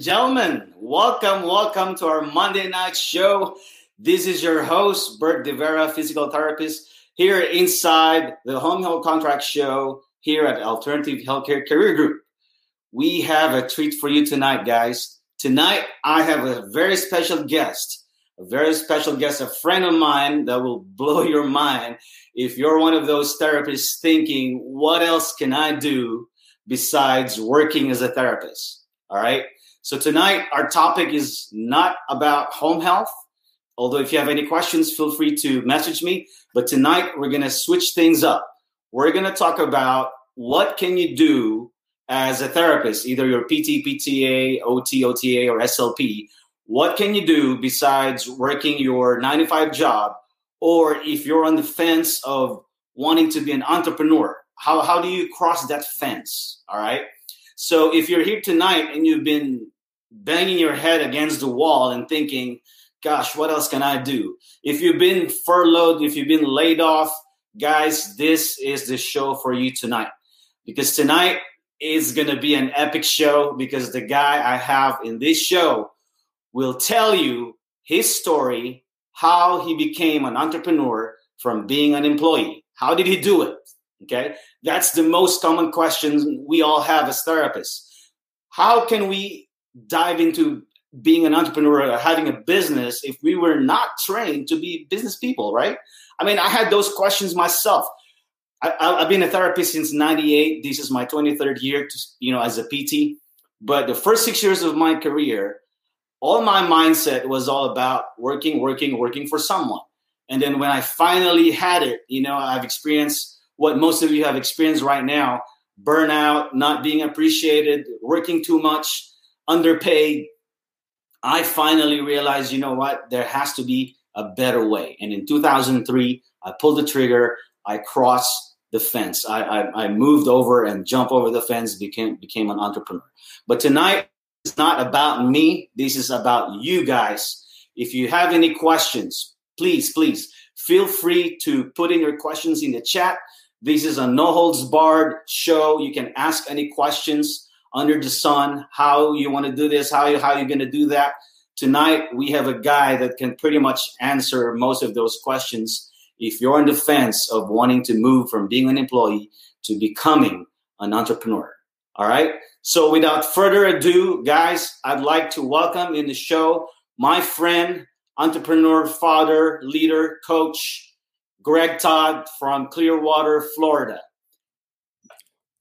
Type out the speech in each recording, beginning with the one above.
gentlemen. Welcome, welcome to our Monday night show. This is your host, Bert Devera, physical therapist, here inside the Home Health Contract Show here at Alternative Healthcare Career Group. We have a treat for you tonight, guys. Tonight, I have a very special guest, a very special guest, a friend of mine that will blow your mind if you're one of those therapists thinking, what else can I do besides working as a therapist? All right. So tonight, our topic is not about home health. Although, if you have any questions, feel free to message me. But tonight, we're going to switch things up. We're going to talk about what can you do as a therapist, either your PT, PTA, OT, OTA, or SLP. What can you do besides working your 95 job? Or if you're on the fence of wanting to be an entrepreneur, how, how do you cross that fence? All right. So if you're here tonight and you've been banging your head against the wall and thinking, gosh, what else can I do? If you've been furloughed, if you've been laid off, guys, this is the show for you tonight. Because tonight is going to be an epic show because the guy I have in this show will tell you his story, how he became an entrepreneur from being an employee. How did he do it? Okay. That's the most common question we all have as therapists. How can we dive into being an entrepreneur or having a business if we were not trained to be business people, right? I mean, I had those questions myself. I, have been a therapist since 98. This is my 23rd year, to, you know, as a PT. But the first six years of my career, all my mindset was all about working, working, working for someone. And then when I finally had it, you know, I've experienced what most of you have experienced right now burnout, not being appreciated, working too much, underpaid. I finally realized, you know what, there has to be a better way. And in 2003, I pulled the trigger, I crossed the fence. I, I, I moved over and jumped over the fence, became, became an entrepreneur. But tonight, it's not about me. This is about you guys. If you have any questions, please, please feel free to put in your questions in the chat. This is a no holds barred show. You can ask any questions under the sun, how you want to do this, how you how you're going to do that. Tonight we have a guy that can pretty much answer most of those questions. If you're on the fence of wanting to move from being an employee to becoming an entrepreneur. All right. So without further ado, guys, I'd like to welcome in the show my friend, entrepreneur, father, leader, coach, Greg Todd from Clearwater, Florida.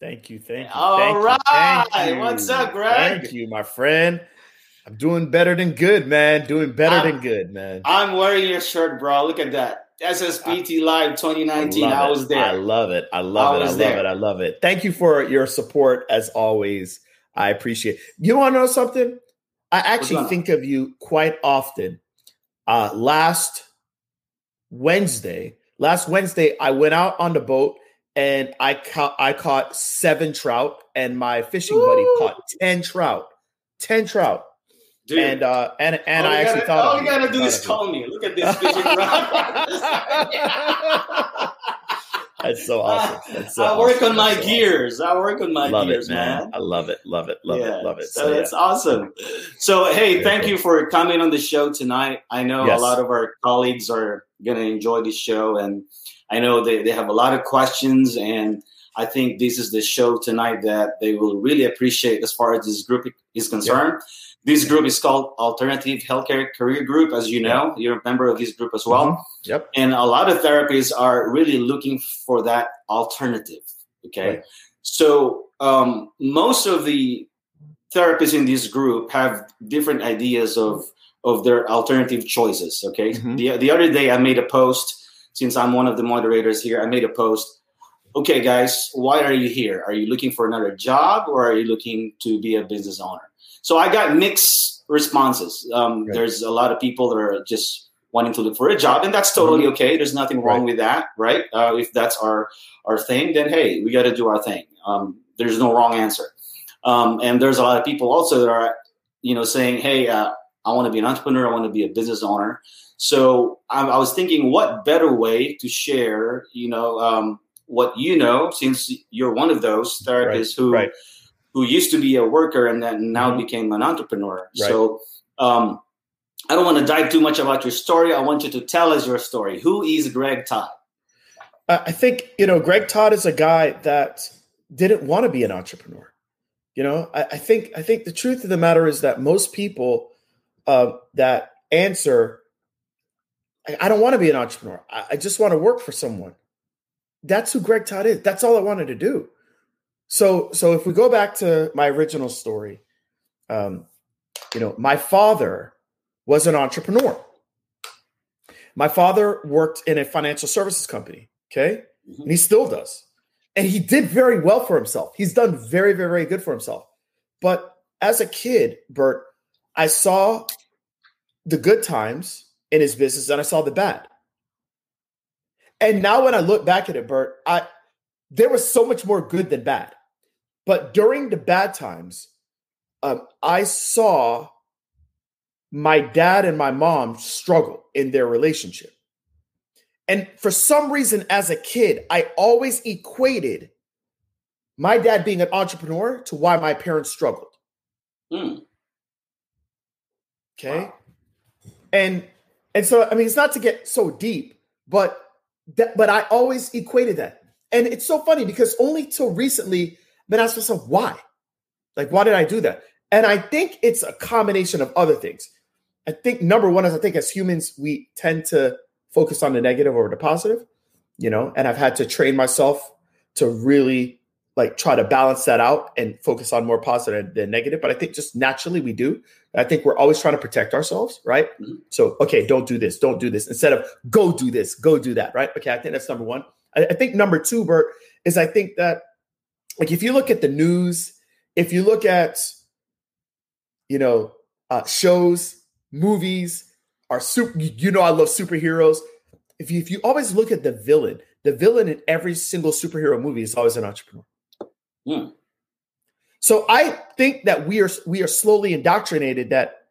Thank you. Thank you. All thank right. You, thank you. What's up, Greg? Thank you, my friend. I'm doing better than good, man. Doing better I'm, than good, man. I'm wearing your shirt, bro. Look at that. SSPT Live 2019. I, I was there. I love it. I love I it. I love there. it. I love it. Thank you for your support as always. I appreciate it. You want to know something? I actually think of you quite often. Uh, last Wednesday, last Wednesday, I went out on the boat and I caught I caught seven trout, and my fishing Ooh. buddy caught ten trout. Ten trout. Dude. And uh and and I actually gotta, thought all you gotta do is call me. Look at this fishing rod. That's so awesome. That's so I work awesome. on my so gears. Awesome. I work on my love gears, it, man. man. I love it. Love it. Love yeah. it. Love it. So, so that's yeah. awesome. So hey, thank you for coming on the show tonight. I know yes. a lot of our colleagues are gonna enjoy this show and I know they, they have a lot of questions and I think this is the show tonight that they will really appreciate as far as this group is concerned. Yeah. This group is called Alternative Healthcare Career Group, as you know. You're a member of this group as well. Mm-hmm. Yep. And a lot of therapists are really looking for that alternative. Okay. Right. So um, most of the therapists in this group have different ideas of of their alternative choices. Okay. Mm-hmm. The, the other day I made a post since I'm one of the moderators here, I made a post. Okay, guys, why are you here? Are you looking for another job or are you looking to be a business owner? So I got mixed responses. Um, right. There's a lot of people that are just wanting to look for a job, and that's totally mm-hmm. okay. There's nothing wrong right. with that, right? Uh, if that's our our thing, then hey, we got to do our thing. Um, there's no wrong answer. Um, and there's a lot of people also that are, you know, saying, hey, uh, I want to be an entrepreneur. I want to be a business owner. So I, I was thinking, what better way to share, you know, um, what you know, since you're one of those therapists right, who right. who used to be a worker and then now mm-hmm. became an entrepreneur. Right. So um, I don't want to dive too much about your story. I want you to tell us your story. Who is Greg Todd? I think you know Greg Todd is a guy that didn't want to be an entrepreneur. You know, I, I think I think the truth of the matter is that most people uh, that answer, I, don't want to be an entrepreneur. I, I just want to work for someone. That's who Greg Todd is. That's all I wanted to do. So, so if we go back to my original story, um, you know, my father was an entrepreneur. My father worked in a financial services company. Okay, mm-hmm. and he still does, and he did very well for himself. He's done very, very, very good for himself. But as a kid, Bert, I saw the good times in his business and I saw the bad. And now when I look back at it, Bert, I there was so much more good than bad. But during the bad times, um, I saw my dad and my mom struggle in their relationship. And for some reason, as a kid, I always equated my dad being an entrepreneur to why my parents struggled. Mm. Okay. Wow. And and so I mean it's not to get so deep, but that but I always equated that. And it's so funny because only till recently I've been asked myself why? Like why did I do that? And I think it's a combination of other things. I think number one is I think as humans we tend to focus on the negative over the positive, you know, and I've had to train myself to really like try to balance that out and focus on more positive than negative. But I think just naturally we do. I think we're always trying to protect ourselves, right? Mm-hmm. So, okay, don't do this, don't do this, instead of go do this, go do that, right? Okay, I think that's number one. I, I think number two, Bert, is I think that like if you look at the news, if you look at you know uh, shows, movies, are super. You know, I love superheroes. If you if you always look at the villain, the villain in every single superhero movie is always an entrepreneur. Hmm. So I think that we are we are slowly indoctrinated that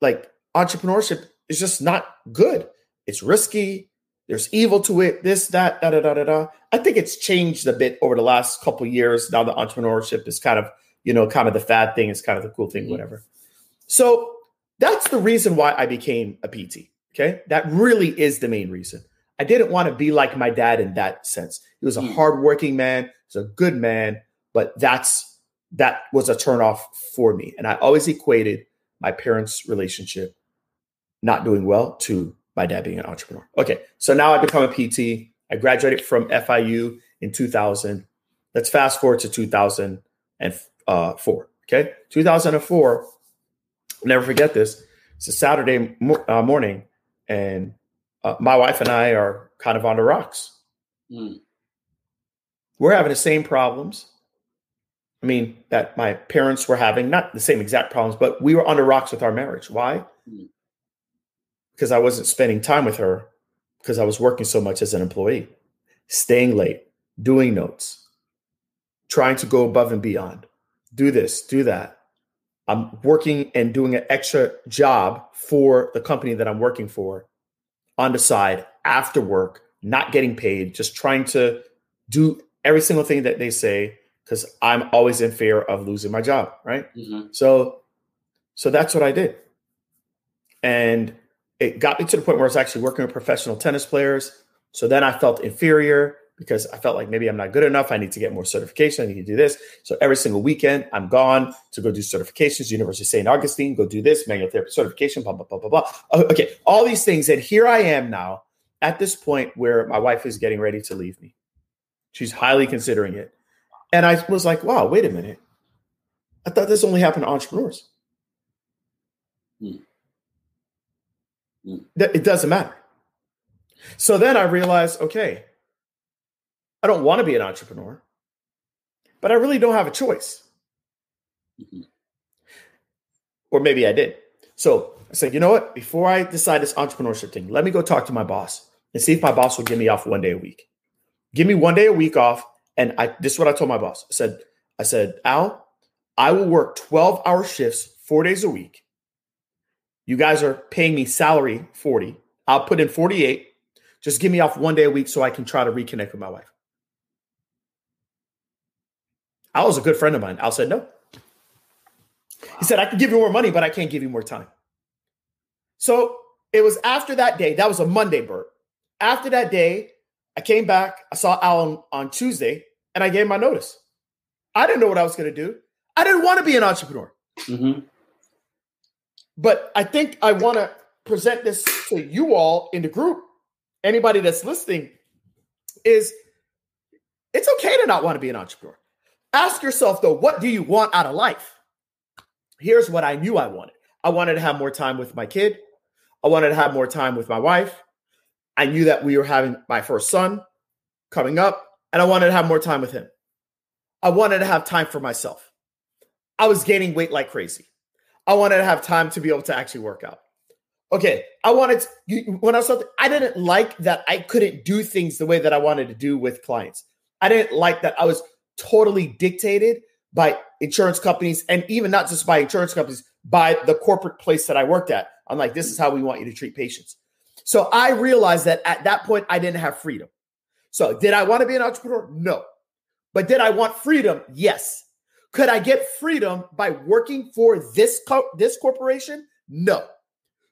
like entrepreneurship is just not good. It's risky. There's evil to it. This, that, da da da da da. I think it's changed a bit over the last couple years. Now the entrepreneurship is kind of you know kind of the fad thing. It's kind of the cool thing, mm-hmm. whatever. So that's the reason why I became a PT. Okay, that really is the main reason. I didn't want to be like my dad in that sense. He was a hmm. hardworking man. He was a good man but that's that was a turnoff for me. And I always equated my parents' relationship not doing well to my dad being an entrepreneur. Okay, so now I become a PT. I graduated from FIU in 2000. Let's fast forward to 2004. Okay, 2004. I'll never forget this. It's a Saturday mo- uh, morning, and uh, my wife and I are kind of on the rocks. Mm. We're having the same problems. I mean, that my parents were having, not the same exact problems, but we were on the rocks with our marriage. Why? Hmm. Because I wasn't spending time with her because I was working so much as an employee, staying late, doing notes, trying to go above and beyond, do this, do that. I'm working and doing an extra job for the company that I'm working for on the side after work, not getting paid, just trying to do every single thing that they say because I'm always in fear of losing my job, right? Mm-hmm. So, so that's what I did, and it got me to the point where I was actually working with professional tennis players. So then I felt inferior because I felt like maybe I'm not good enough. I need to get more certification. I need to do this. So every single weekend, I'm gone to go do certifications. University of St. Augustine, go do this manual therapy certification. Blah blah blah blah blah. Okay, all these things, and here I am now at this point where my wife is getting ready to leave me. She's highly considering it. And I was like, wow, wait a minute. I thought this only happened to entrepreneurs. Hmm. Hmm. It doesn't matter. So then I realized, okay, I don't want to be an entrepreneur, but I really don't have a choice. Mm-hmm. Or maybe I did. So I said, you know what? Before I decide this entrepreneurship thing, let me go talk to my boss and see if my boss will give me off one day a week. Give me one day a week off and I this is what I told my boss. I said, I said, Al, I will work 12 hour shifts four days a week. You guys are paying me salary 40. I'll put in 48. Just give me off one day a week so I can try to reconnect with my wife. Al was a good friend of mine. Al said, no, He said, I can give you more money, but I can't give you more time. So it was after that day. That was a Monday, Bert. After that day, I came back. I saw Alan on Tuesday, and I gave my notice. I didn't know what I was going to do. I didn't want to be an entrepreneur. Mm-hmm. But I think I want to present this to you all in the group, anybody that's listening, is it's okay to not want to be an entrepreneur. Ask yourself, though, what do you want out of life? Here's what I knew I wanted I wanted to have more time with my kid, I wanted to have more time with my wife. I knew that we were having my first son coming up, and I wanted to have more time with him. I wanted to have time for myself. I was gaining weight like crazy. I wanted to have time to be able to actually work out. Okay, I wanted to, when I was I didn't like that I couldn't do things the way that I wanted to do with clients. I didn't like that I was totally dictated by insurance companies and even not just by insurance companies, by the corporate place that I worked at. I'm like, this is how we want you to treat patients. So I realized that at that point, I didn't have freedom. So did I want to be an entrepreneur? No. But did I want freedom? Yes. Could I get freedom by working for this co- this corporation? No.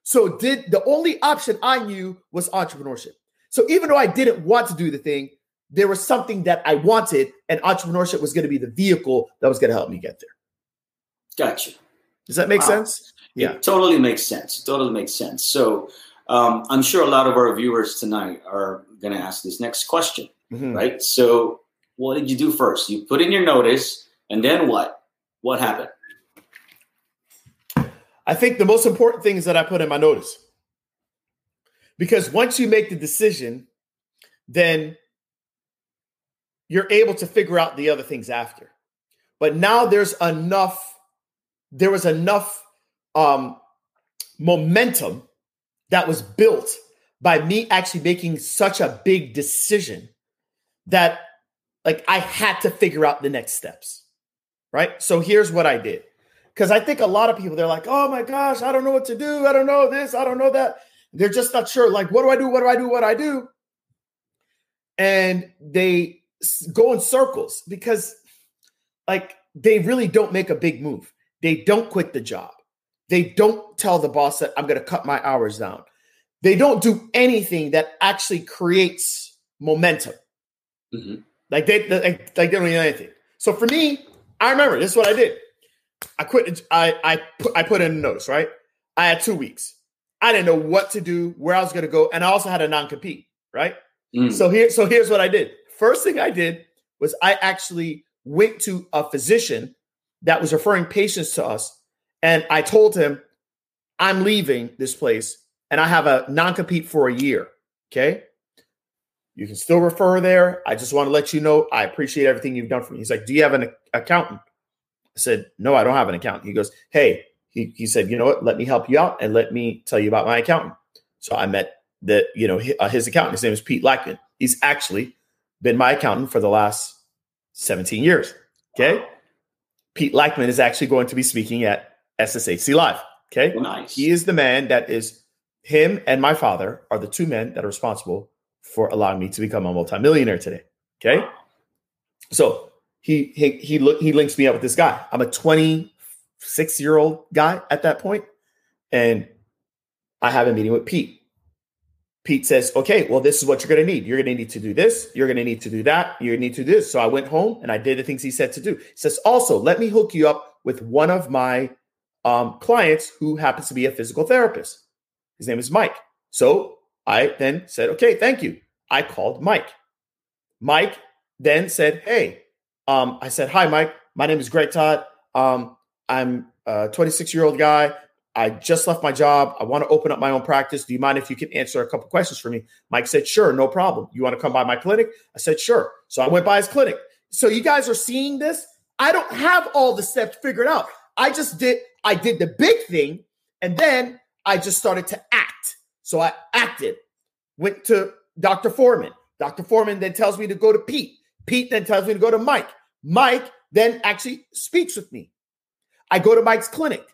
So did the only option I knew was entrepreneurship. So even though I didn't want to do the thing, there was something that I wanted, and entrepreneurship was going to be the vehicle that was going to help me get there. Gotcha. Does that make wow. sense? Yeah, it totally makes sense. It totally makes sense. So um, I'm sure a lot of our viewers tonight are going to ask this next question, mm-hmm. right? So what did you do first? You put in your notice, and then what? What happened? I think the most important thing is that I put in my notice. Because once you make the decision, then you're able to figure out the other things after. But now there's enough, there was enough um, momentum that was built by me actually making such a big decision that like I had to figure out the next steps. Right. So here's what I did. Because I think a lot of people, they're like, oh my gosh, I don't know what to do. I don't know this. I don't know that. They're just not sure. Like, what do I do? What do I do? What do I do? And they go in circles because, like, they really don't make a big move. They don't quit the job. They don't tell the boss that I'm going to cut my hours down. They don't do anything that actually creates momentum. Mm-hmm. Like they, like, they don't do anything. So for me, I remember this is what I did. I quit. I I put I put in a notice. Right. I had two weeks. I didn't know what to do, where I was going to go, and I also had a non compete. Right. Mm. So here, so here's what I did. First thing I did was I actually went to a physician that was referring patients to us, and I told him, "I'm leaving this place, and I have a non compete for a year." Okay. You can still refer there. I just want to let you know I appreciate everything you've done for me. He's like, Do you have an accountant? I said, No, I don't have an accountant. He goes, Hey, he, he said, You know what? Let me help you out and let me tell you about my accountant. So I met the, you know, his, uh, his accountant. His name is Pete Lackman. He's actually been my accountant for the last 17 years. Okay. Pete Lackman is actually going to be speaking at SSHC Live. Okay. Nice. He is the man that is him and my father are the two men that are responsible for allowing me to become a multimillionaire today. Okay. So he he he look he links me up with this guy. I'm a 26 year old guy at that point, and I have a meeting with Pete. Pete says, "Okay, well, this is what you're going to need. You're going to need to do this. You're going to need to do that. You're going to need to do this." So I went home and I did the things he said to do. He says, "Also, let me hook you up with one of my um, clients who happens to be a physical therapist. His name is Mike." So I then said, "Okay, thank you." I called Mike. Mike then said, "Hey, um, I said, Hi, Mike. My name is Greg Todd. Um, I'm a 26 year old guy. I just left my job. I want to open up my own practice. Do you mind if you can answer a couple questions for me? Mike said, Sure, no problem. You want to come by my clinic? I said, Sure. So I went by his clinic. So you guys are seeing this. I don't have all the steps figured out. I just did, I did the big thing and then I just started to act. So I acted, went to Dr. Foreman. Dr. Foreman then tells me to go to Pete. Pete then tells me to go to Mike. Mike then actually speaks with me. I go to Mike's clinic.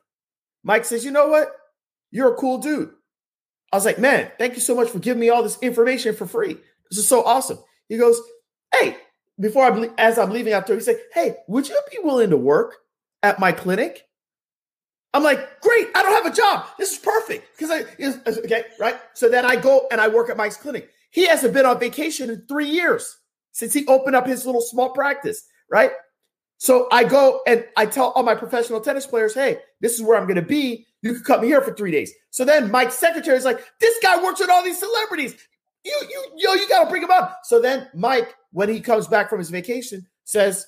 Mike says, You know what? You're a cool dude. I was like, Man, thank you so much for giving me all this information for free. This is so awesome. He goes, Hey, before I, as I'm leaving out there, he said, Hey, would you be willing to work at my clinic? I'm like, great, I don't have a job. This is perfect. Because I is, okay, right? So then I go and I work at Mike's clinic. He hasn't been on vacation in three years since he opened up his little small practice, right? So I go and I tell all my professional tennis players, hey, this is where I'm going to be. You can come here for three days. So then Mike's secretary is like, this guy works with all these celebrities. You, you, yo, you got to bring him up. So then Mike, when he comes back from his vacation, says,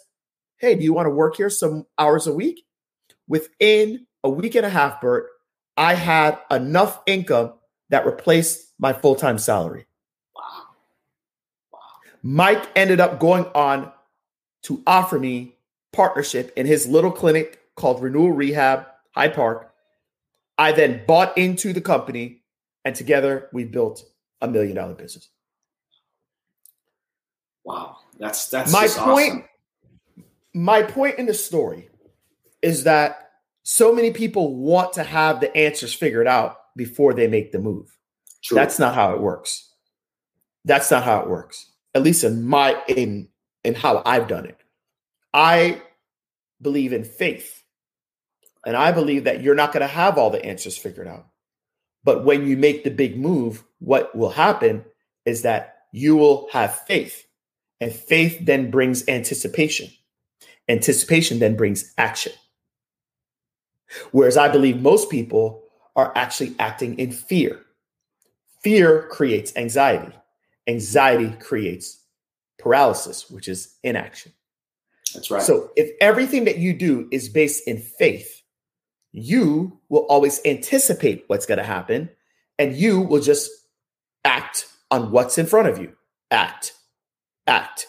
hey, do you want to work here some hours a week? Within a week and a half, Bert, I had enough income that replaced my full time salary. Wow. wow. Mike ended up going on to offer me partnership in his little clinic called Renewal Rehab, Hyde Park. I then bought into the company, and together we built a million dollar business. Wow, that's that's my point. Awesome. My point in the story is that so many people want to have the answers figured out before they make the move. True. That's not how it works. That's not how it works. At least in my in in how I've done it. I believe in faith. And I believe that you're not going to have all the answers figured out. But when you make the big move, what will happen is that you will have faith. And faith then brings anticipation. Anticipation then brings action. Whereas I believe most people are actually acting in fear. Fear creates anxiety. Anxiety creates paralysis, which is inaction. That's right. So if everything that you do is based in faith, you will always anticipate what's going to happen and you will just act on what's in front of you. Act, act.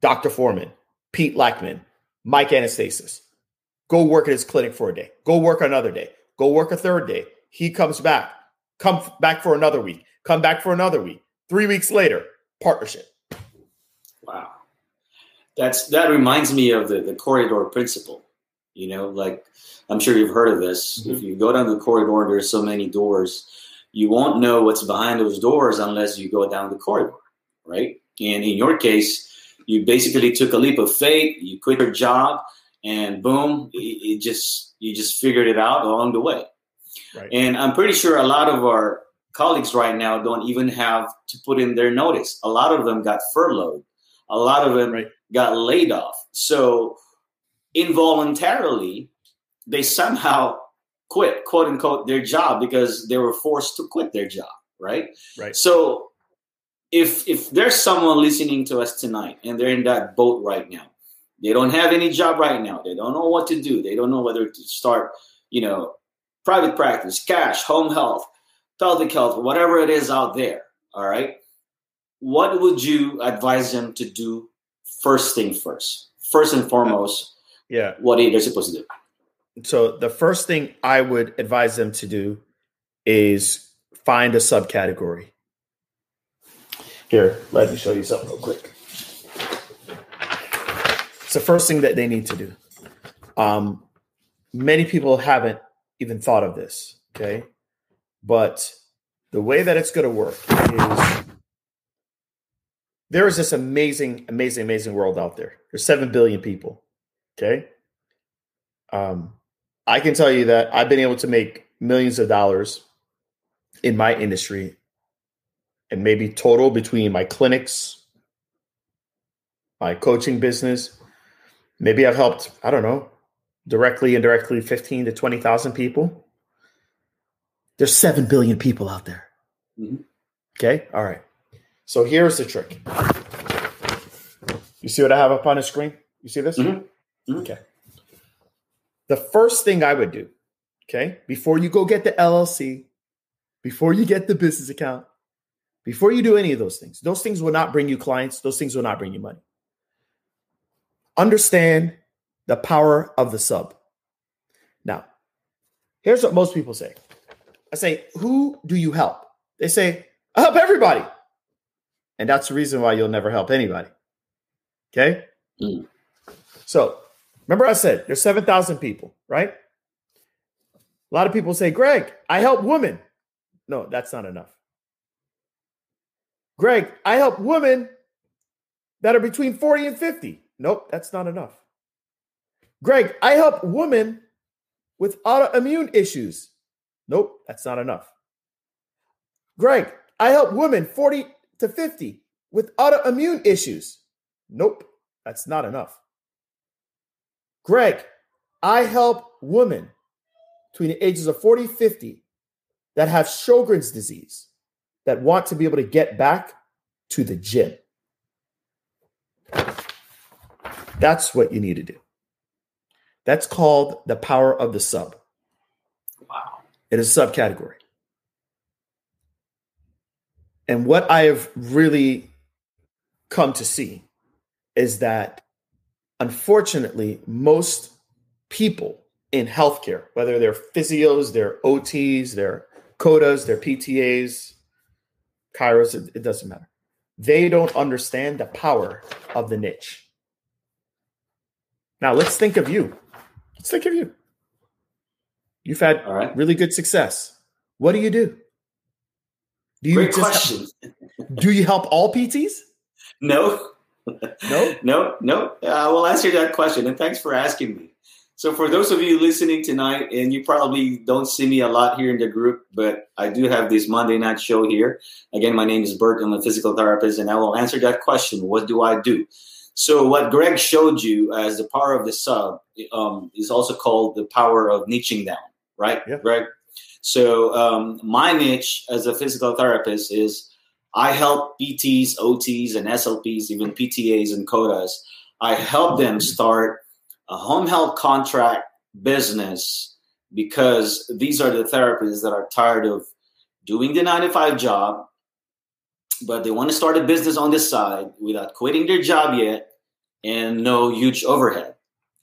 Dr. Foreman, Pete Lackman, Mike Anastasis. Go work at his clinic for a day. Go work another day. Go work a third day. He comes back. Come back for another week. Come back for another week. Three weeks later, partnership. Wow. That's that reminds me of the, the corridor principle. You know, like I'm sure you've heard of this. Mm-hmm. If you go down the corridor, there's so many doors. You won't know what's behind those doors unless you go down the corridor, right? And in your case, you basically took a leap of faith. You quit your job, and boom, it, it just you just figured it out along the way. Right. And I'm pretty sure a lot of our colleagues right now don't even have to put in their notice. A lot of them got furloughed. A lot of them right. got laid off. So involuntarily, they somehow quit, quote unquote, their job because they were forced to quit their job. Right. Right. So if if there's someone listening to us tonight and they're in that boat right now, they don't have any job right now. They don't know what to do. They don't know whether to start, you know, private practice, cash, home health, pelvic health, whatever it is out there. All right. What would you advise them to do first thing first? First and foremost, yeah. What are they supposed to do? So the first thing I would advise them to do is find a subcategory. Here, let me show you something real quick. It's the first thing that they need to do. Um, many people haven't even thought of this, okay? But the way that it's going to work is there is this amazing, amazing, amazing world out there. There's 7 billion people, okay? Um, I can tell you that I've been able to make millions of dollars in my industry and maybe total between my clinics, my coaching business. Maybe I've helped, I don't know, directly, indirectly 15 to 20,000 people. There's 7 billion people out there. Mm-hmm. Okay. All right. So here's the trick. You see what I have up on the screen? You see this? Mm-hmm. Mm-hmm. Okay the first thing I would do, okay, before you go get the LLC, before you get the business account, before you do any of those things, those things will not bring you clients, those things will not bring you money. Understand the power of the sub. Now, here's what most people say I say, Who do you help? They say, I help everybody. And that's the reason why you'll never help anybody. Okay? Mm. So Remember, I said there's 7,000 people, right? A lot of people say, Greg, I help women. No, that's not enough. Greg, I help women that are between 40 and 50. Nope, that's not enough. Greg, I help women with autoimmune issues. Nope, that's not enough. Greg, I help women 40 to 50 with autoimmune issues. Nope, that's not enough. Greg, I help women between the ages of 40 50 that have Sjogren's disease that want to be able to get back to the gym. That's what you need to do. That's called the power of the sub. Wow. It is a subcategory. And what I have really come to see is that unfortunately, most people in healthcare, whether they're physios, they're OTs, they're COTAs, they're PTAs, chiros, it, it doesn't matter. They don't understand the power of the niche. Now let's think of you. Let's think of you. You've had really good success. What do you do? Do you Great question. Help, do you help all PTs? No. No? no, no. Uh, I will answer that question. And thanks for asking me. So, for those of you listening tonight, and you probably don't see me a lot here in the group, but I do have this Monday night show here. Again, my name is Bert. I'm a physical therapist, and I will answer that question What do I do? So, what Greg showed you as the power of the sub um, is also called the power of niching down, right, yeah. Greg? So, um, my niche as a physical therapist is I help PTs, OTs, and SLPs, even PTAs and COTAs. I help them start a home health contract business because these are the therapists that are tired of doing the 9 to 5 job, but they want to start a business on the side without quitting their job yet and no huge overhead.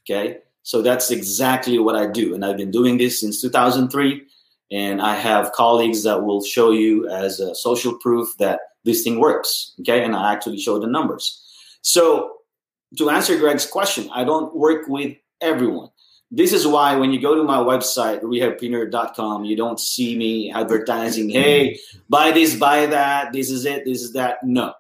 Okay. So that's exactly what I do. And I've been doing this since 2003. And I have colleagues that will show you as a social proof that this thing works. Okay. And I actually show the numbers. So to answer Greg's question, I don't work with everyone. This is why when you go to my website, rehabpreneur.com, you don't see me advertising, hey, buy this, buy that, this is it, this is that. No.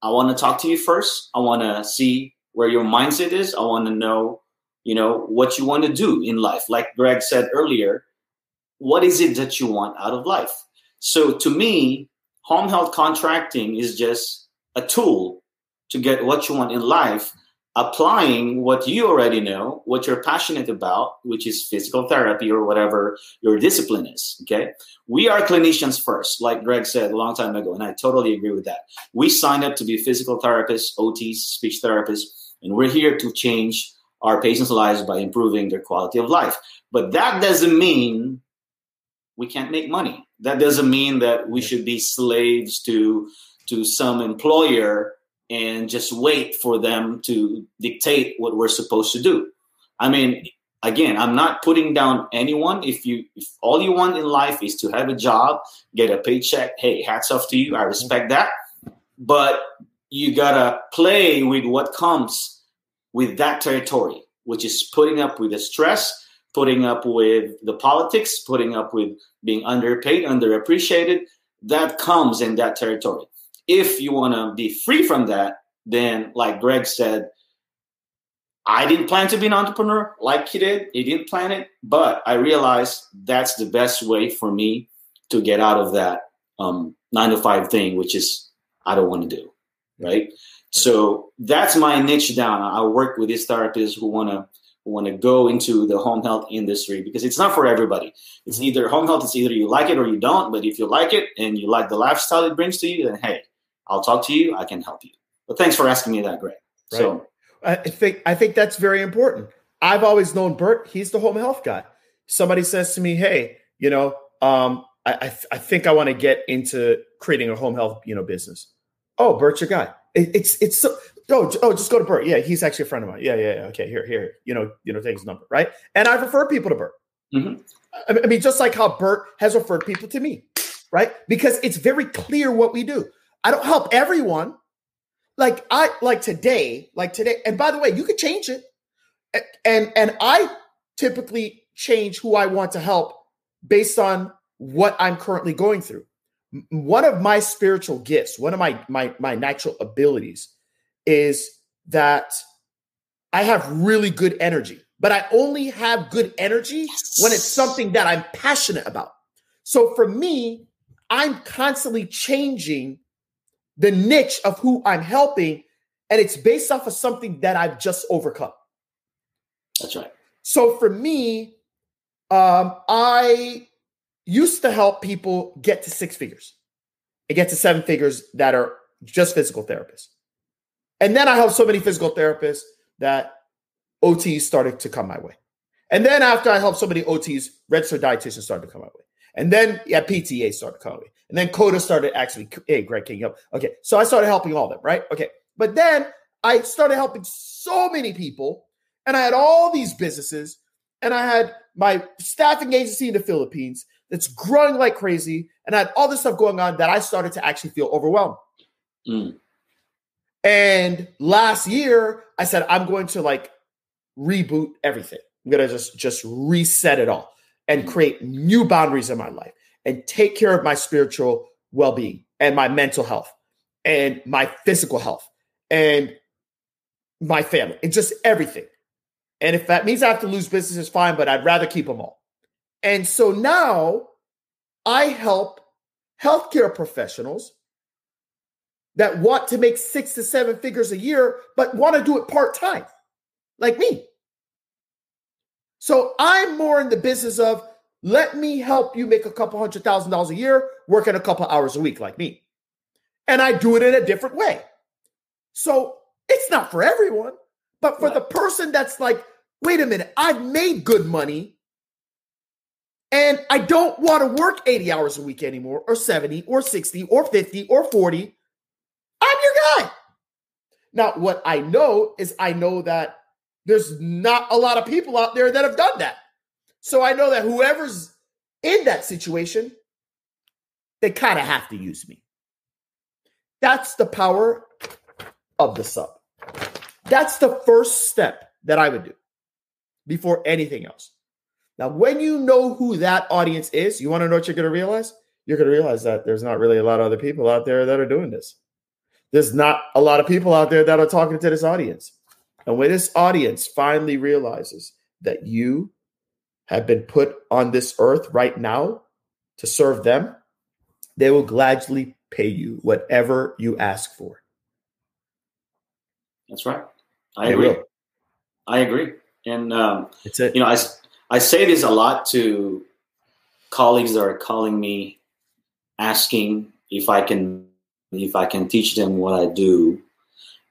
I want to talk to you first. I want to see where your mindset is. I want to know, you know, what you want to do in life. Like Greg said earlier, what is it that you want out of life? So to me, home health contracting is just a tool to get what you want in life, applying what you already know, what you're passionate about, which is physical therapy or whatever your discipline is. Okay. We are clinicians first, like Greg said a long time ago, and I totally agree with that. We signed up to be physical therapists, OTs, speech therapists, and we're here to change our patients' lives by improving their quality of life. But that doesn't mean we can't make money. That doesn't mean that we should be slaves to to some employer and just wait for them to dictate what we're supposed to do. I mean, again, I'm not putting down anyone. If you if all you want in life is to have a job, get a paycheck, hey, hats off to you. I respect that. But you gotta play with what comes with that territory, which is putting up with the stress, putting up with the politics, putting up with being underpaid, underappreciated. That comes in that territory. If you want to be free from that, then, like Greg said, I didn't plan to be an entrepreneur like he did. He didn't plan it, but I realized that's the best way for me to get out of that um, nine to five thing, which is I don't want to do. Right. So that's my niche down. I work with these therapists who want to want to go into the home health industry because it's not for everybody. It's mm-hmm. either home health, it's either you like it or you don't. But if you like it and you like the lifestyle it brings to you, then hey, I'll talk to you. I can help you. But thanks for asking me that, Greg. Right. So I think I think that's very important. I've always known Bert. He's the home health guy. Somebody says to me, "Hey, you know, um, I I, I think I want to get into creating a home health you know business." Oh, Bert's your guy. It, it's it's so oh, oh, just go to Bert. Yeah, he's actually a friend of mine. Yeah, yeah, yeah. Okay, here, here. You know, you know, take his number, right? And I refer people to Bert. Mm-hmm. I mean, just like how Bert has referred people to me, right? Because it's very clear what we do. I don't help everyone. Like I like today, like today. And by the way, you could change it. And and I typically change who I want to help based on what I'm currently going through. One of my spiritual gifts, one of my my my natural abilities is that I have really good energy. but I only have good energy when it's something that I'm passionate about. So for me, I'm constantly changing the niche of who I'm helping, and it's based off of something that I've just overcome. That's right. So for me, um, I used to help people get to six figures and get to seven figures that are just physical therapists. And then I helped so many physical therapists that OTs started to come my way. And then after I helped so many OTs, registered dietitians started to come my way. And then yeah, PTA started to way. And then COTA started actually, hey, Greg, can you help? Okay. So I started helping all of them, right? Okay. But then I started helping so many people, and I had all these businesses, and I had my staffing agency in the Philippines that's growing like crazy, and I had all this stuff going on that I started to actually feel overwhelmed. Mm. And last year, I said, I'm going to like reboot everything. I'm gonna just just reset it all and create new boundaries in my life and take care of my spiritual well-being and my mental health and my physical health and my family and just everything. And if that means I have to lose business, businesses, fine, but I'd rather keep them all. And so now I help healthcare professionals that want to make six to seven figures a year, but want to do it part time, like me. So I'm more in the business of let me help you make a couple hundred thousand dollars a year, working a couple hours a week, like me. And I do it in a different way. So it's not for everyone, but for the person that's like, wait a minute, I've made good money and I don't want to work 80 hours a week anymore, or 70, or 60, or 50, or 40. I'm your guy. Now, what I know is I know that there's not a lot of people out there that have done that. So I know that whoever's in that situation, they kind of have to use me. That's the power of the sub. That's the first step that I would do before anything else. Now, when you know who that audience is, you want to know what you're going to realize? You're going to realize that there's not really a lot of other people out there that are doing this. There's not a lot of people out there that are talking to this audience. And when this audience finally realizes that you have been put on this earth right now to serve them, they will gladly pay you whatever you ask for. That's right. I they agree. Will. I agree. And um, it's it. You know, I I say this a lot to colleagues that are calling me, asking if I can if I can teach them what I do.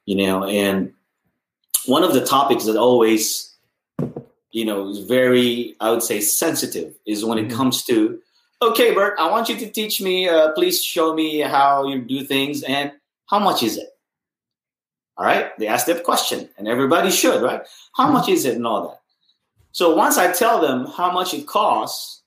You know, and one of the topics that always you know is very I would say sensitive is when mm-hmm. it comes to okay, Bert, I want you to teach me. Uh, please show me how you do things and how much is it. All right, they ask that question, and everybody should, right? How mm-hmm. much is it and all that? So once I tell them how much it costs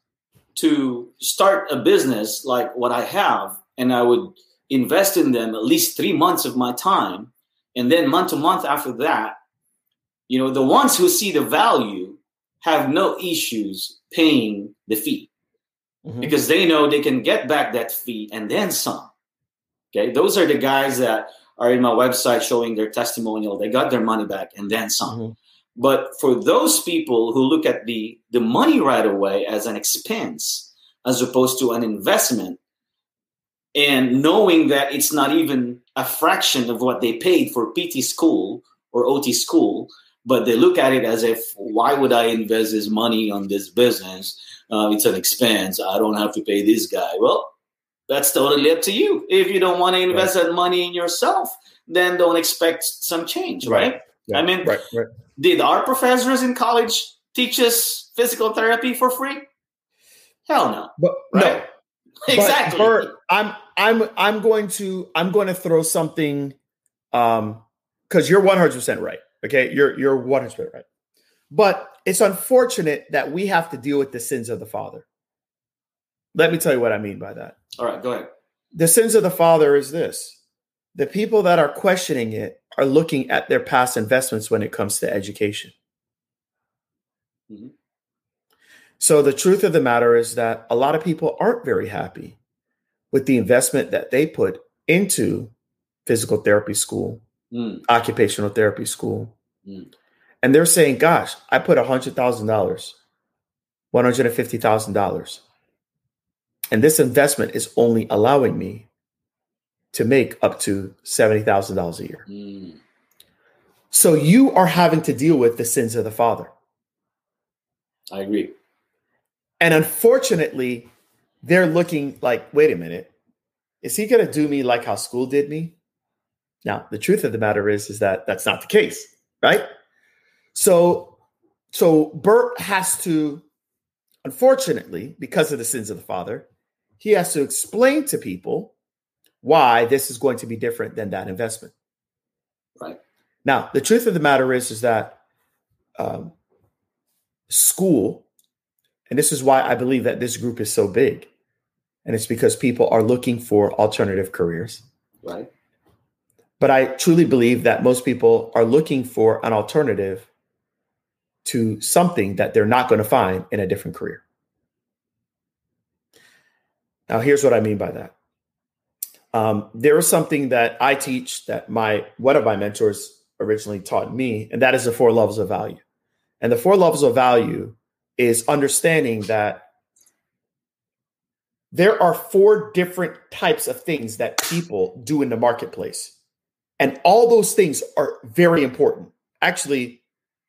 to start a business like what I have, and I would invest in them at least three months of my time, and then month to month after that, you know, the ones who see the value have no issues paying the fee mm-hmm. because they know they can get back that fee and then some. Okay, those are the guys that are in my website showing their testimonial. They got their money back and then some. Mm-hmm. But for those people who look at the, the money right away as an expense as opposed to an investment, and knowing that it's not even a fraction of what they paid for PT school or OT school, but they look at it as if, why would I invest this money on this business? Uh, it's an expense. I don't have to pay this guy. Well, that's totally up to you. If you don't want to invest right. that money in yourself, then don't expect some change, right? right? Yeah. I mean, right, did our professors in college teach us physical therapy for free? Hell no. But no. exactly. But I'm I'm I'm going to I'm going to throw something um because you're 100% right. Okay, you're you're 100% right. But it's unfortunate that we have to deal with the sins of the father. Let me tell you what I mean by that. All right, go ahead. The sins of the father is this the people that are questioning it are looking at their past investments when it comes to education. Mm-hmm. So, the truth of the matter is that a lot of people aren't very happy with the investment that they put into physical therapy school, mm. occupational therapy school. Mm. and they're saying, "Gosh, I put a hundred thousand dollars, one hundred and fifty thousand dollars, and this investment is only allowing me to make up to seventy thousand dollars a year." Mm. So you are having to deal with the sins of the father. I agree. And unfortunately, they're looking like, wait a minute, is he going to do me like how school did me? Now, the truth of the matter is, is that that's not the case, right? So, so Bert has to, unfortunately, because of the sins of the father, he has to explain to people why this is going to be different than that investment. Right. Now, the truth of the matter is, is that um, school, and this is why I believe that this group is so big, and it's because people are looking for alternative careers. Right. But I truly believe that most people are looking for an alternative to something that they're not going to find in a different career. Now, here's what I mean by that. Um, there is something that I teach that my one of my mentors originally taught me, and that is the four levels of value. And the four levels of value is understanding that there are four different types of things that people do in the marketplace. And all those things are very important, actually,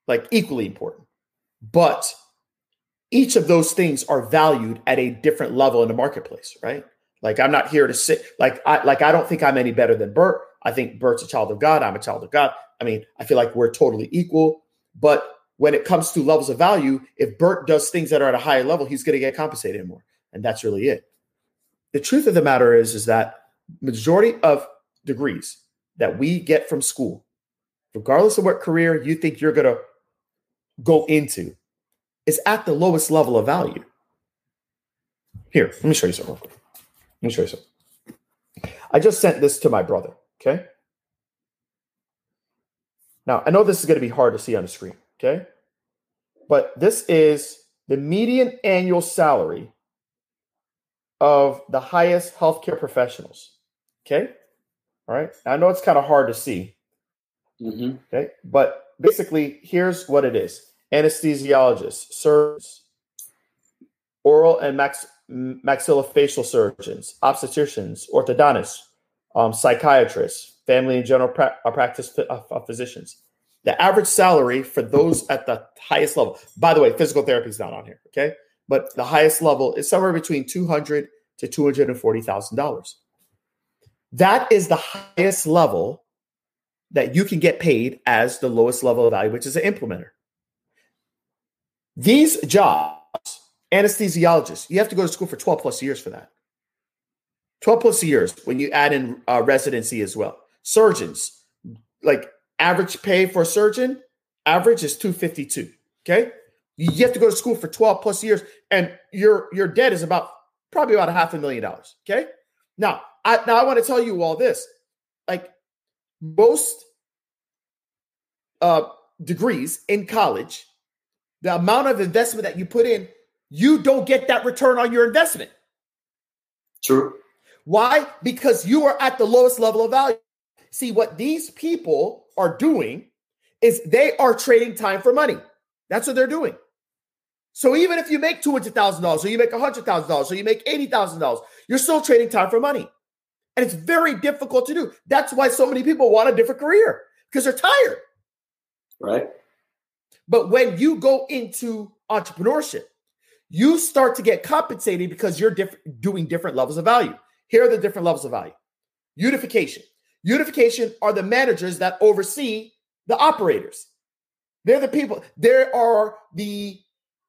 like equally important. But each of those things are valued at a different level in the marketplace, right? Like I'm not here to sit like I like I don't think I'm any better than Bert. I think Bert's a child of God. I'm a child of God. I mean, I feel like we're totally equal. But when it comes to levels of value, if Bert does things that are at a higher level, he's going to get compensated more. And that's really it. The truth of the matter is, is that majority of degrees that we get from school, regardless of what career you think you're going to go into, is at the lowest level of value. Here, let me show you something. Let me show you something. I just sent this to my brother. Okay. Now, I know this is going to be hard to see on the screen, okay? But this is the median annual salary of the highest healthcare professionals, okay? All right. I know it's kind of hard to see. Mm-hmm. Okay. But basically, here's what it is anesthesiologists, surgeons, oral and max, maxillofacial surgeons, obstetricians, orthodontists, um, psychiatrists, family and general pra- uh, practice uh, uh, physicians. The average salary for those at the highest level, by the way, physical therapy is not on here. Okay. But the highest level is somewhere between 200 to $240,000. That is the highest level that you can get paid as the lowest level of value, which is an implementer. These jobs, anesthesiologists, you have to go to school for 12 plus years for that. 12 plus years when you add in uh, residency as well surgeons, like average pay for a surgeon, average is 252. Okay. You have to go to school for 12 plus years, and your your debt is about probably about a half a million dollars. Okay. Now, I now I want to tell you all this. Like most uh degrees in college, the amount of investment that you put in, you don't get that return on your investment. True. Why? Because you are at the lowest level of value. See, what these people are doing is they are trading time for money. That's what they're doing. So even if you make $200,000 or you make $100,000 or you make $80,000, you're still trading time for money. And it's very difficult to do. That's why so many people want a different career because they're tired. Right. But when you go into entrepreneurship, you start to get compensated because you're diff- doing different levels of value. Here are the different levels of value unification. Unification are the managers that oversee the operators. They're the people. There are the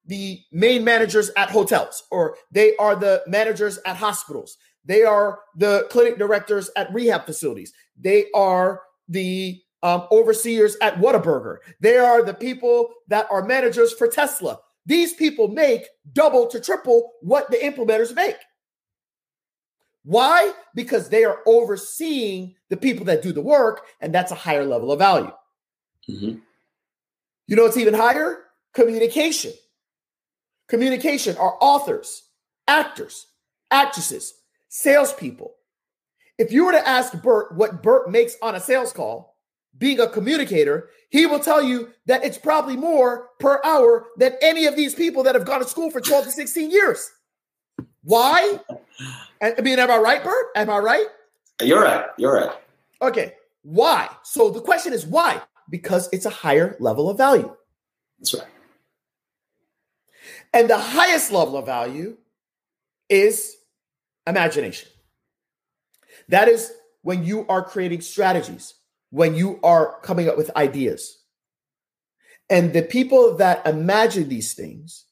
the main managers at hotels, or they are the managers at hospitals. They are the clinic directors at rehab facilities. They are the um, overseers at Whataburger. They are the people that are managers for Tesla. These people make double to triple what the implementers make. Why? Because they are overseeing the people that do the work, and that's a higher level of value. Mm-hmm. You know it's even higher? Communication. Communication are authors, actors, actresses, salespeople. If you were to ask Bert what Bert makes on a sales call, being a communicator, he will tell you that it's probably more per hour than any of these people that have gone to school for 12 to 16 years. Why? I mean, am I right, Bert? Am I right? You're right. You're right. Okay. Why? So the question is why? Because it's a higher level of value. That's right. And the highest level of value is imagination. That is when you are creating strategies, when you are coming up with ideas. And the people that imagine these things,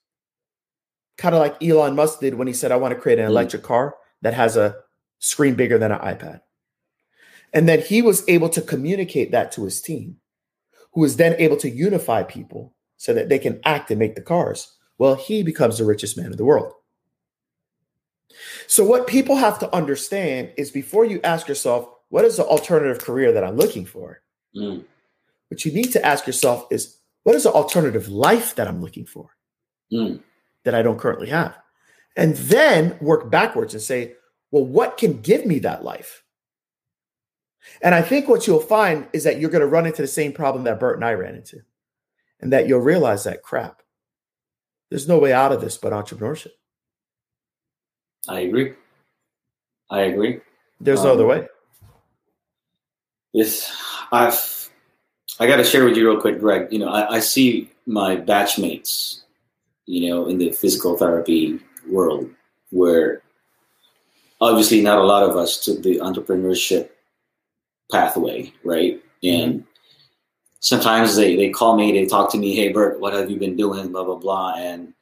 kind of like Elon Musk did when he said, I want to create an mm. electric car that has a screen bigger than an iPad. And then he was able to communicate that to his team, who was then able to unify people so that they can act and make the cars. Well, he becomes the richest man in the world. So, what people have to understand is before you ask yourself, what is the alternative career that I'm looking for? Mm. What you need to ask yourself is, what is the alternative life that I'm looking for mm. that I don't currently have? And then work backwards and say, well, what can give me that life? And I think what you'll find is that you're going to run into the same problem that Bert and I ran into, and that you'll realize that crap. There's no way out of this but entrepreneurship. I agree. I agree. There's um, no other um, way. Yes, I've. I got to share with you real quick, Greg. You know, I, I see my batchmates, you know, in the physical therapy world, where obviously not a lot of us took the entrepreneurship pathway, right? And mm-hmm. sometimes they, they call me, they talk to me, hey, Bert, what have you been doing? Blah, blah, blah. And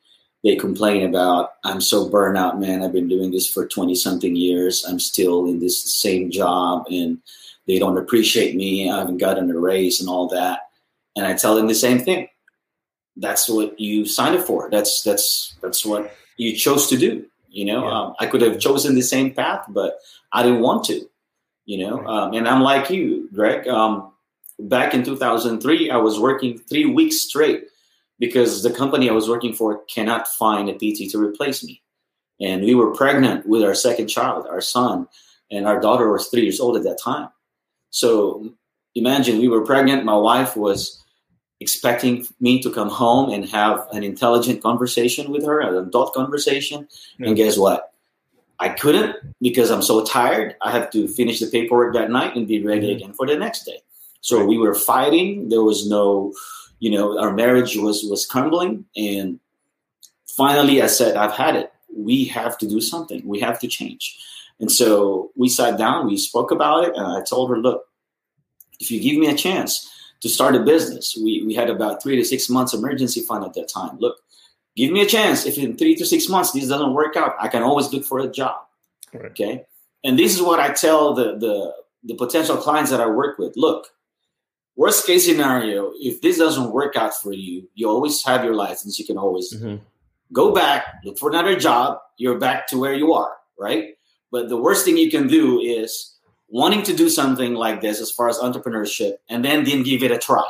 they complain about, I'm so burnt out, man. I've been doing this for 20 something years. I'm still in this same job and they don't appreciate me. I haven't gotten a raise and all that. And I tell them the same thing. That's what you signed up for. That's, that's, that's what you chose to do. You know, yeah. um, I could have chosen the same path, but I didn't want to you know right. um, and i'm like you greg um, back in 2003 i was working three weeks straight because the company i was working for cannot find a pt to replace me and we were pregnant with our second child our son and our daughter was three years old at that time so imagine we were pregnant my wife was expecting me to come home and have an intelligent conversation with her an adult conversation mm-hmm. and guess what I couldn't because I'm so tired. I have to finish the paperwork that night and be ready mm-hmm. again for the next day. So we were fighting. There was no, you know, our marriage was was crumbling. And finally, I said, "I've had it. We have to do something. We have to change." And so we sat down. We spoke about it, and I told her, "Look, if you give me a chance to start a business, we we had about three to six months emergency fund at that time. Look, give me a chance. If in three to six months this doesn't work out, I can always look for a job. Right. Okay. And this is what I tell the, the the potential clients that I work with. Look, worst case scenario, if this doesn't work out for you, you always have your license. You can always mm-hmm. go back, look for another job. You're back to where you are, right? But the worst thing you can do is wanting to do something like this as far as entrepreneurship and then didn't give it a try.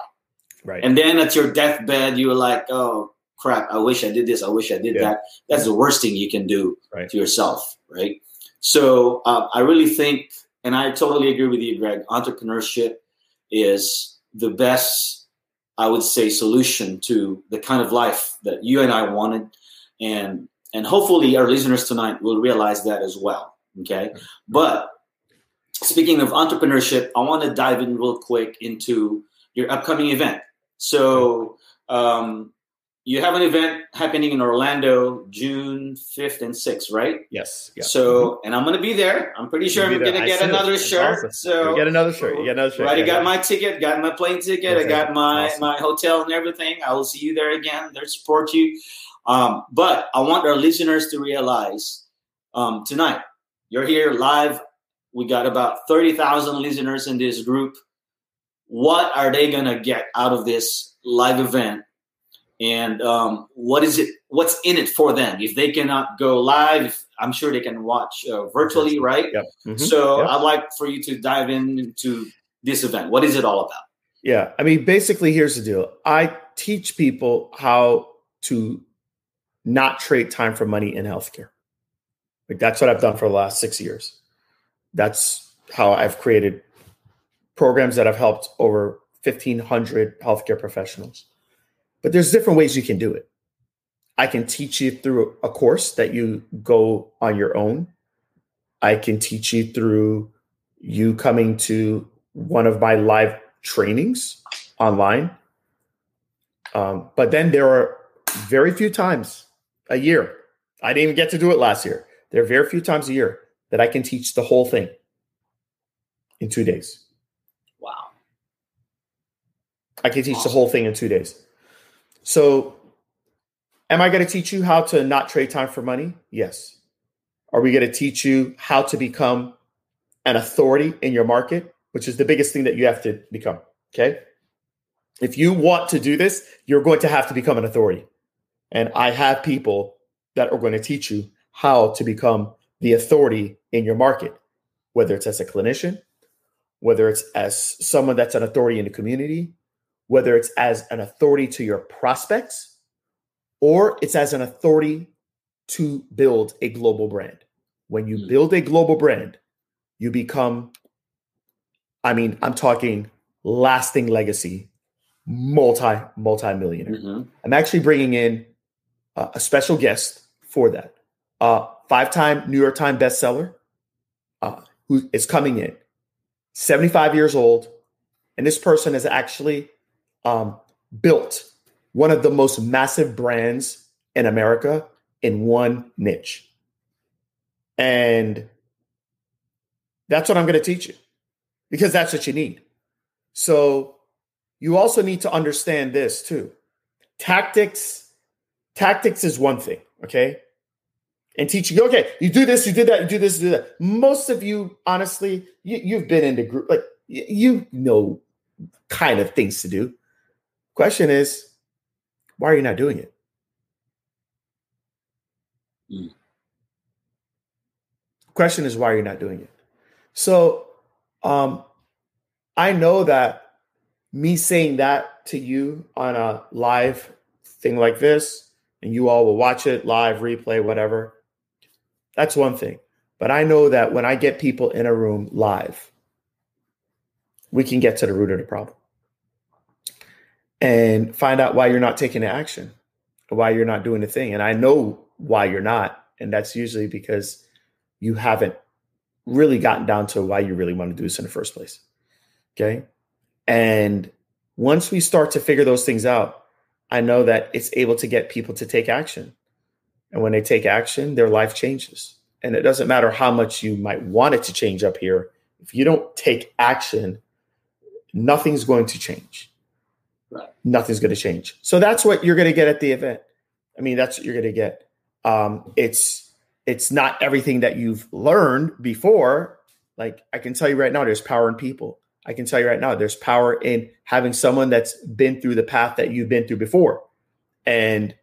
Right. And then at your deathbed, you're like, oh, crap, I wish I did this, I wish I did yeah. that. That's the worst thing you can do right. to yourself, right? So uh, I really think, and I totally agree with you, Greg, entrepreneurship is the best, I would say, solution to the kind of life that you and I wanted. And and hopefully our listeners tonight will realize that as well. Okay. But speaking of entrepreneurship, I want to dive in real quick into your upcoming event. So um, you have an event happening in Orlando June 5th and 6th, right? Yes. Yeah. So, mm-hmm. and I'm going to be there. I'm pretty sure I'm going to get another shirt. Awesome. So, you get another shirt. You get another shirt. Already yeah, got yeah. my ticket, got my plane ticket, I got my awesome. my hotel and everything. I will see you there again. There support you. Um, but I want our listeners to realize um, tonight, you're here live. We got about 30,000 listeners in this group. What are they going to get out of this live event? And um, what is it what's in it for them? If they cannot go live i'm sure they can watch uh, virtually right? Yep. mm-hmm. so yep. i'd like for you to dive into this event. What is it all about? Yeah. I mean basically here's the deal. I teach people how to not trade time for money in healthcare. Like that's what i've done for the last six years. That's how i've created programs that have helped over 1,500 healthcare professionals. But there's different ways you can do it. I can teach you through a course that you go on your own. I can teach you through you coming to one of my live trainings online. Um, but then there are very few times a year. I didn't even get to do it last year. There are very few times a year that I can teach the whole thing in two days. Wow. I can teach awesome. the whole thing in two days. So, am I going to teach you how to not trade time for money? Yes. Are we going to teach you how to become an authority in your market, which is the biggest thing that you have to become? Okay. If you want to do this, you're going to have to become an authority. And I have people that are going to teach you how to become the authority in your market, whether it's as a clinician, whether it's as someone that's an authority in the community, whether it's as an authority to your prospects, or it's as an authority to build a global brand. When you hmm. build a global brand, you become, I mean, I'm talking lasting legacy, multi, multi millionaire. Mm-hmm. I'm actually bringing in uh, a special guest for that. Uh, Five time New York Times bestseller uh, who is coming in, 75 years old. And this person has actually um, built one of the most massive brands in America in one niche. And that's what I'm going to teach you because that's what you need. So you also need to understand this too. Tactics, tactics is one thing, okay? And teaching, okay, you do this, you did that, you do this, you do that. Most of you, honestly, you, you've been in the group, like you know kind of things to do. Question is, why are you not doing it? Mm. Question is, why are you not doing it? So, um, I know that me saying that to you on a live thing like this, and you all will watch it live, replay, whatever. That's one thing. But I know that when I get people in a room live, we can get to the root of the problem and find out why you're not taking the action, why you're not doing the thing. And I know why you're not. And that's usually because you haven't really gotten down to why you really want to do this in the first place. Okay. And once we start to figure those things out, I know that it's able to get people to take action. And when they take action, their life changes. And it doesn't matter how much you might want it to change up here. If you don't take action, nothing's going to change. Right. Nothing's going to change. So that's what you're going to get at the event. I mean, that's what you're going to get. Um, it's it's not everything that you've learned before. Like I can tell you right now, there's power in people. I can tell you right now, there's power in having someone that's been through the path that you've been through before. And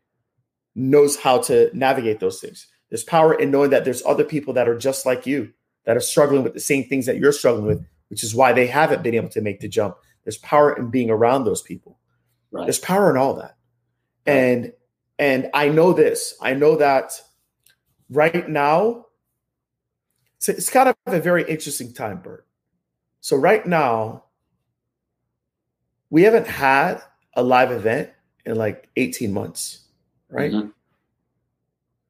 knows how to navigate those things. There's power in knowing that there's other people that are just like you that are struggling with the same things that you're struggling with, which is why they haven't been able to make the jump. There's power in being around those people. Right. There's power in all that. Right. And and I know this. I know that right now it's, it's kind of a very interesting time, Bert. So right now we haven't had a live event in like 18 months right? Mm-hmm.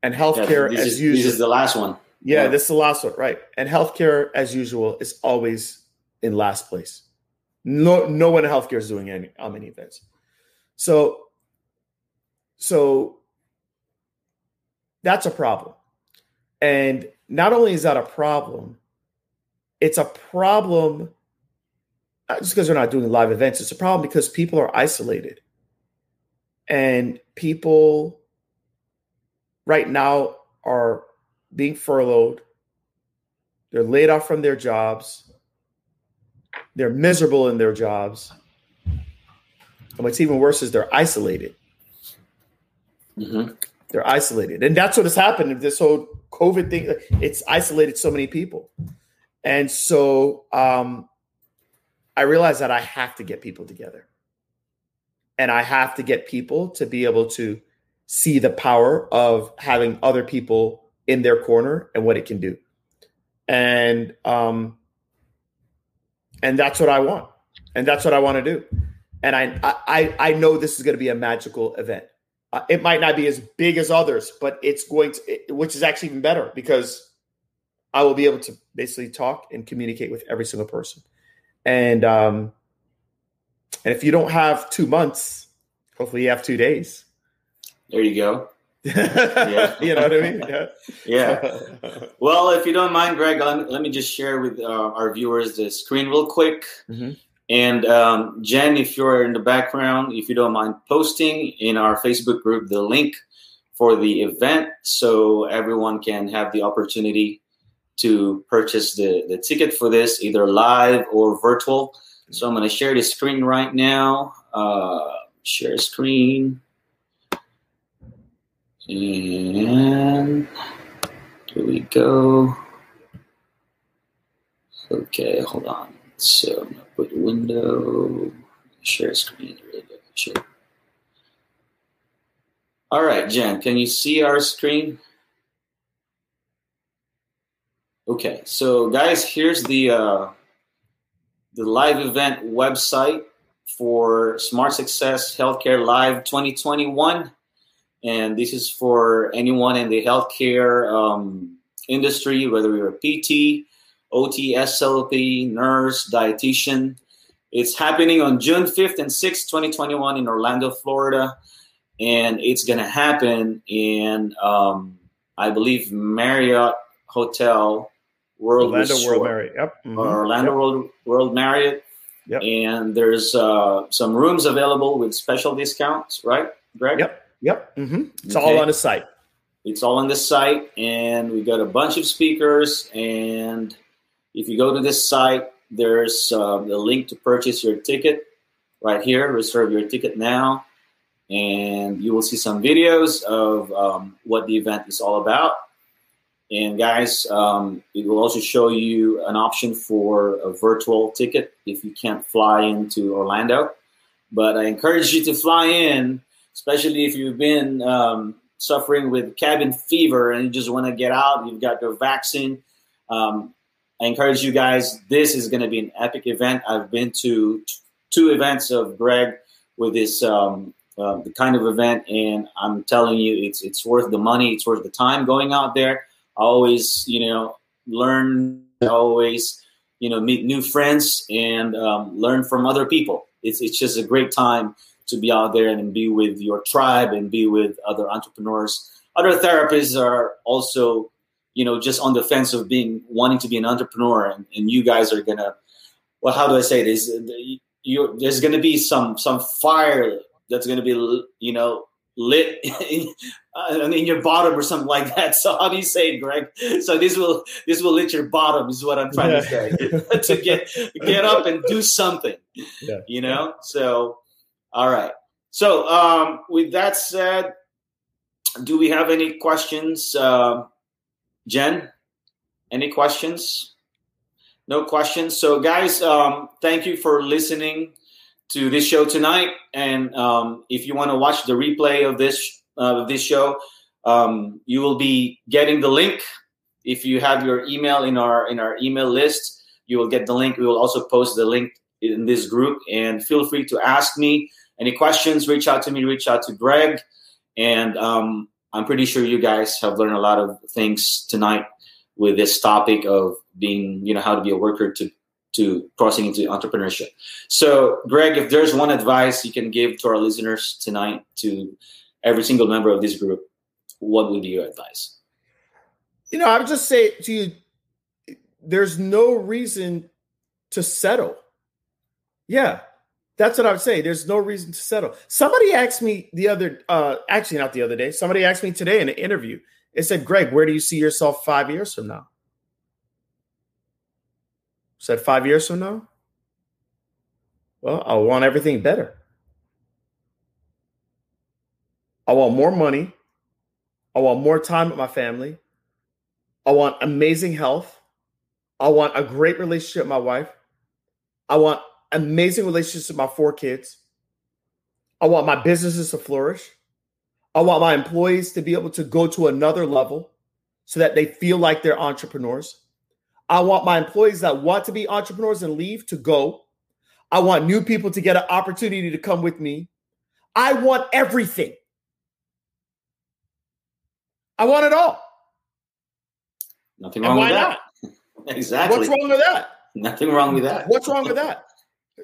And healthcare yeah, as is, usual. This is the last one. Yeah, yeah, this is the last one, right? And healthcare, as usual, is always in last place. No, no one in healthcare is doing any how many events. So, so that's a problem. And not only is that a problem, it's a problem not just because they're not doing live events, it's a problem because people are isolated. And people right now are being furloughed. They're laid off from their jobs. They're miserable in their jobs. And what's even worse is they're isolated. Mm-hmm. They're isolated. And that's what has happened. This whole COVID thing, it's isolated so many people. And so um, I realized that I have to get people together. And I have to get people to be able to see the power of having other people in their corner and what it can do. And um and that's what I want. and that's what I want to do. And I I I know this is going to be a magical event. Uh, it might not be as big as others, but it's going to, it, which is actually even better because I will be able to basically talk and communicate with every single person. And um, and if you don't have two months, hopefully you have two days. There you go. yeah. you know what I mean? Yeah. yeah. well, if you don't mind, Greg, let me just share with uh, our viewers the screen real quick. Mm-hmm. And um, Jen, if you're in the background, if you don't mind posting in our Facebook group the link for the event so everyone can have the opportunity to purchase the, the ticket for this, either live or virtual. So I'm going to share the screen right now. Uh, share screen. And here we go. Okay, hold on. So I'm gonna put window, share screen. All right, Jen, can you see our screen? Okay, so guys, here's the uh, the live event website for Smart Success Healthcare Live 2021 and this is for anyone in the healthcare um, industry, whether you're a PT, OT, SLP, nurse, dietitian. It's happening on June 5th and 6th, 2021, in Orlando, Florida, and it's going to happen in, um, I believe, Marriott Hotel World Orlando Resort, World Marriott. Yep. Mm-hmm. Orlando yep. World, World Marriott. Yep. And there's uh, some rooms available with special discounts, right, Greg? Yep. Yep. Mm-hmm. It's okay. all on the site. It's all on the site, and we got a bunch of speakers. And if you go to this site, there's uh, a link to purchase your ticket right here. Reserve your ticket now, and you will see some videos of um, what the event is all about. And guys, um, it will also show you an option for a virtual ticket if you can't fly into Orlando. But I encourage you to fly in especially if you've been um, suffering with cabin fever and you just want to get out. You've got your vaccine. Um, I encourage you guys. This is going to be an epic event. I've been to t- two events of Greg with this um, uh, the kind of event, and I'm telling you, it's it's worth the money. It's worth the time going out there. Always, you know, learn. Always, you know, meet new friends and um, learn from other people. It's it's just a great time to be out there and be with your tribe and be with other entrepreneurs. Other therapists are also, you know, just on the fence of being wanting to be an entrepreneur, and, and you guys are gonna. Well, how do I say this? You, there's gonna be some some fire that's gonna be, you know, lit in, uh, in your bottom or something like that. So how do you say it, Greg? So this will this will lit your bottom is what I'm trying yeah. to say to get get up and do something. Yeah. You know, so all right. So, um, with that said, do we have any questions, uh, Jen? Any questions? No questions. So, guys, um, thank you for listening to this show tonight. And um, if you want to watch the replay of this uh, this show, um, you will be getting the link. If you have your email in our in our email list, you will get the link. We will also post the link in this group. And feel free to ask me any questions, reach out to me, reach out to Greg. And um, I'm pretty sure you guys have learned a lot of things tonight with this topic of being, you know, how to be a worker to to crossing into entrepreneurship. So, Greg, if there's one advice you can give to our listeners tonight, to every single member of this group, what would be your advice? You know, I would just say to you, there's no reason to settle. Yeah, that's what I would say. There's no reason to settle. Somebody asked me the other, uh, actually not the other day. Somebody asked me today in an interview. It said, "Greg, where do you see yourself five years from now?" said five years from now. Well, I want everything better. I want more money. I want more time with my family. I want amazing health. I want a great relationship with my wife. I want amazing relationships with my four kids. I want my businesses to flourish. I want my employees to be able to go to another level so that they feel like they're entrepreneurs. I want my employees that want to be entrepreneurs and leave to go. I want new people to get an opportunity to come with me. I want everything. I want it all. Nothing wrong with that. Not? exactly. What's wrong with that? Nothing wrong with that. What's wrong with that?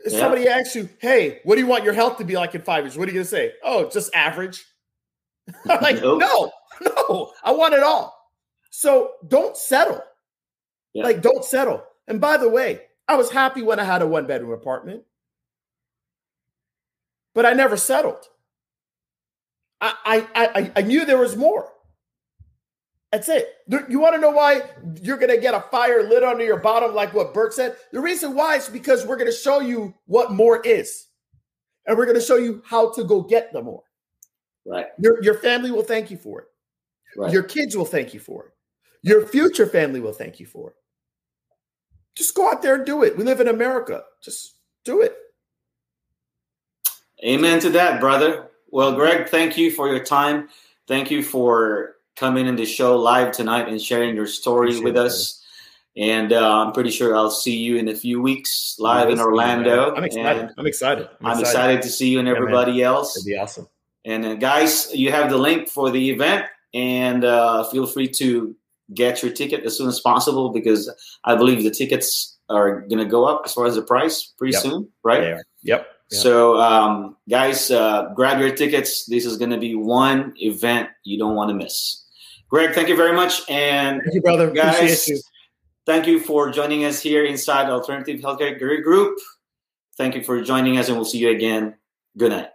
If yeah. somebody asks you, hey, what do you want your health to be like in five years? What are you going to say? Oh, just average. I'm like, nope. no, no, I want it all. So don't settle. Yeah. Like, don't settle. And by the way, I was happy when I had a one bedroom apartment, but I never settled. I, I, I, I knew there was more. That's it. You want to know why you're going to get a fire lit under your bottom, like what Bert said? The reason why is because we're going to show you what more is, and we're going to show you how to go get the more. Right. Your your family will thank you for it. Right. Your kids will thank you for it. Your future family will thank you for it. Just go out there and do it. We live in America. Just do it. Amen to that, brother. Well, Greg, thank you for your time. Thank you for coming in the show live tonight and sharing your story Appreciate with us. And uh, I'm pretty sure I'll see you in a few weeks live in Orlando. I'm excited. I'm excited. I'm, I'm excited. excited. to see you and everybody yeah, else. It'd be awesome. And uh, guys, you have the link for the event, and uh, feel free to get your ticket as soon as possible because I believe the tickets are going to go up as far as the price pretty yep. soon, right? Yep. So, um, guys, uh, grab your tickets. This is going to be one event you don't want to miss. Greg, thank you very much. And thank you, brother. Guys, you. thank you for joining us here inside Alternative Healthcare Group. Thank you for joining us, and we'll see you again. Good night.